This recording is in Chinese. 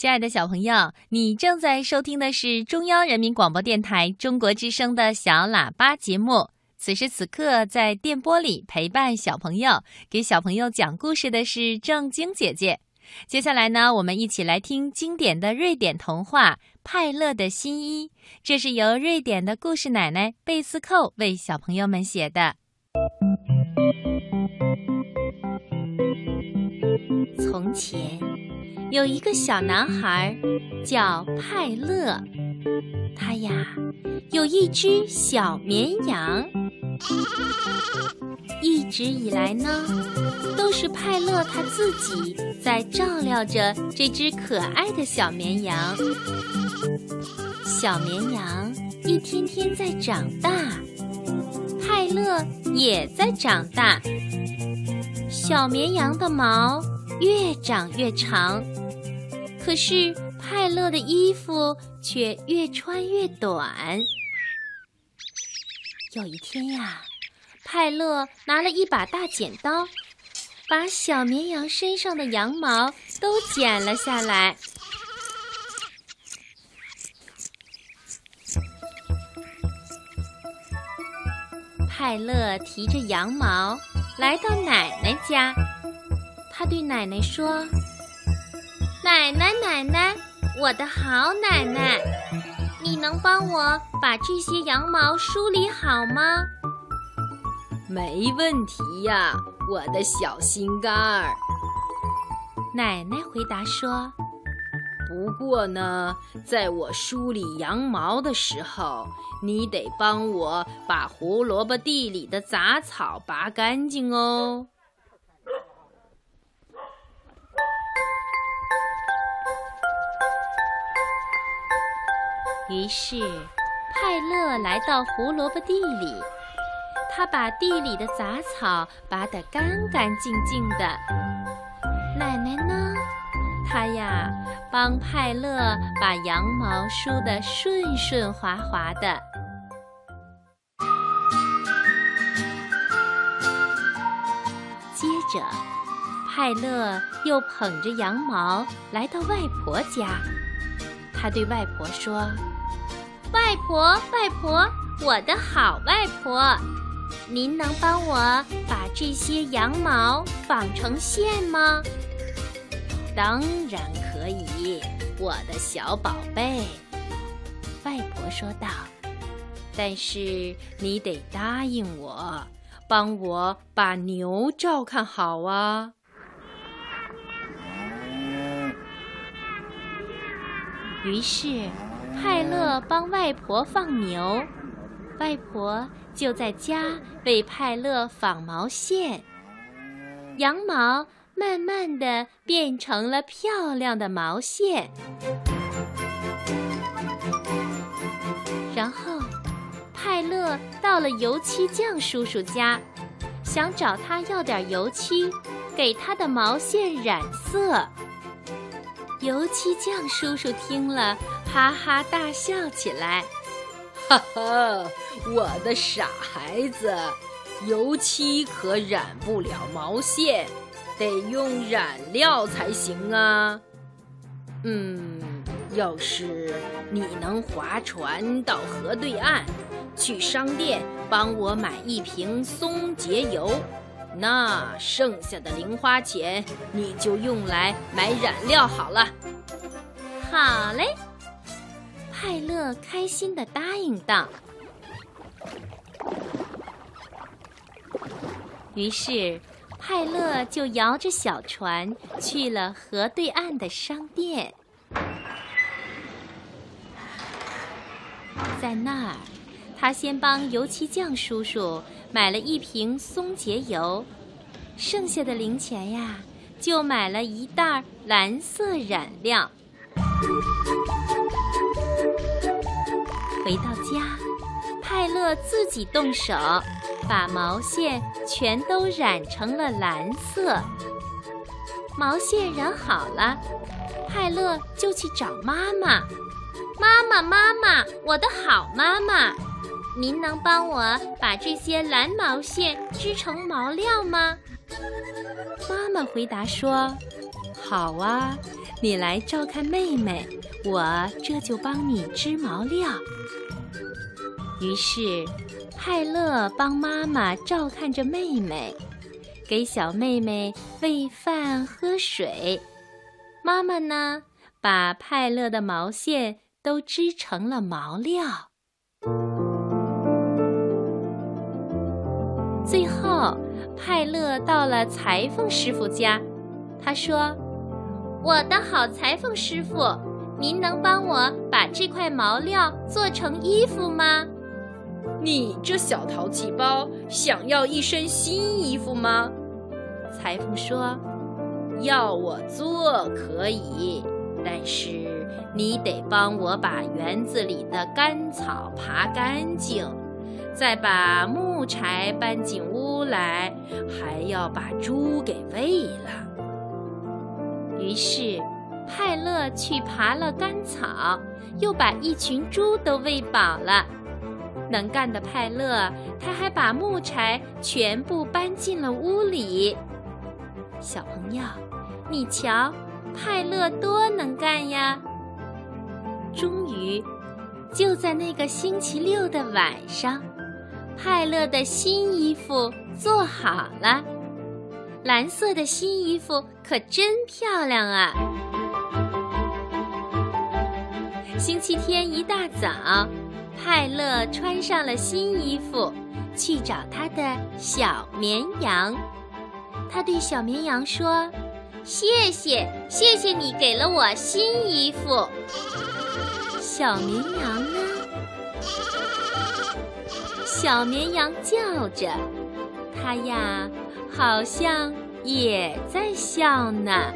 亲爱的小朋友，你正在收听的是中央人民广播电台中国之声的小喇叭节目。此时此刻，在电波里陪伴小朋友、给小朋友讲故事的是正晶姐姐。接下来呢，我们一起来听经典的瑞典童话《派乐的新衣》，这是由瑞典的故事奶奶贝斯寇为小朋友们写的。从前。有一个小男孩叫派乐，他呀有一只小绵羊。一直以来呢，都是派乐他自己在照料着这只可爱的小绵羊。小绵羊一天天在长大，派乐也在长大。小绵羊的毛越长越长。可是派乐的衣服却越穿越短。有一天呀，派乐拿了一把大剪刀，把小绵羊身上的羊毛都剪了下来。派乐提着羊毛来到奶奶家，他对奶奶说。奶奶，奶奶，我的好奶奶，你能帮我把这些羊毛梳理好吗？没问题呀，我的小心肝儿。奶奶回答说：“不过呢，在我梳理羊毛的时候，你得帮我把胡萝卜地里的杂草拔干净哦。”于是，派乐来到胡萝卜地里，他把地里的杂草拔得干干净净的。奶奶呢？她呀，帮派乐把羊毛梳得顺顺滑滑的。接着，派乐又捧着羊毛来到外婆家，他对外婆说。外婆，外婆，我的好外婆，您能帮我把这些羊毛纺成线吗？当然可以，我的小宝贝。外婆说道。但是你得答应我，帮我把牛照看好啊。于是。派乐帮外婆放牛，外婆就在家为派乐纺毛线。羊毛慢慢的变成了漂亮的毛线。然后，派乐到了油漆匠叔叔家，想找他要点油漆，给他的毛线染色。油漆匠叔叔听了。哈哈大笑起来，哈哈！我的傻孩子，油漆可染不了毛线，得用染料才行啊。嗯，要是你能划船到河对岸，去商店帮我买一瓶松节油，那剩下的零花钱你就用来买染料好了。好嘞。派乐开心的答应道。于是，派乐就摇着小船去了河对岸的商店，在那儿，他先帮油漆匠叔叔买了一瓶松节油，剩下的零钱呀，就买了一袋蓝色染料。回到家，派乐自己动手，把毛线全都染成了蓝色。毛线染好了，派乐就去找妈妈。妈妈，妈妈，我的好妈妈，您能帮我把这些蓝毛线织成毛料吗？妈妈回答说：“好啊，你来照看妹妹，我这就帮你织毛料。”于是，派乐帮妈妈照看着妹妹，给小妹妹喂饭喝水。妈妈呢，把派乐的毛线都织成了毛料。最后，派乐到了裁缝师傅家。他说：“我的好裁缝师傅，您能帮我把这块毛料做成衣服吗？”你这小淘气包，想要一身新衣服吗？裁缝说：“要我做可以，但是你得帮我把园子里的干草爬干净。”再把木柴搬进屋来，还要把猪给喂了。于是，派乐去爬了干草，又把一群猪都喂饱了。能干的派乐，他还把木柴全部搬进了屋里。小朋友，你瞧，派乐多能干呀！终于，就在那个星期六的晚上。派乐的新衣服做好了，蓝色的新衣服可真漂亮啊！星期天一大早，派乐穿上了新衣服，去找他的小绵羊。他对小绵羊说：“谢谢，谢谢你给了我新衣服。”小绵羊呢？小绵羊叫着，它呀，好像也在笑呢。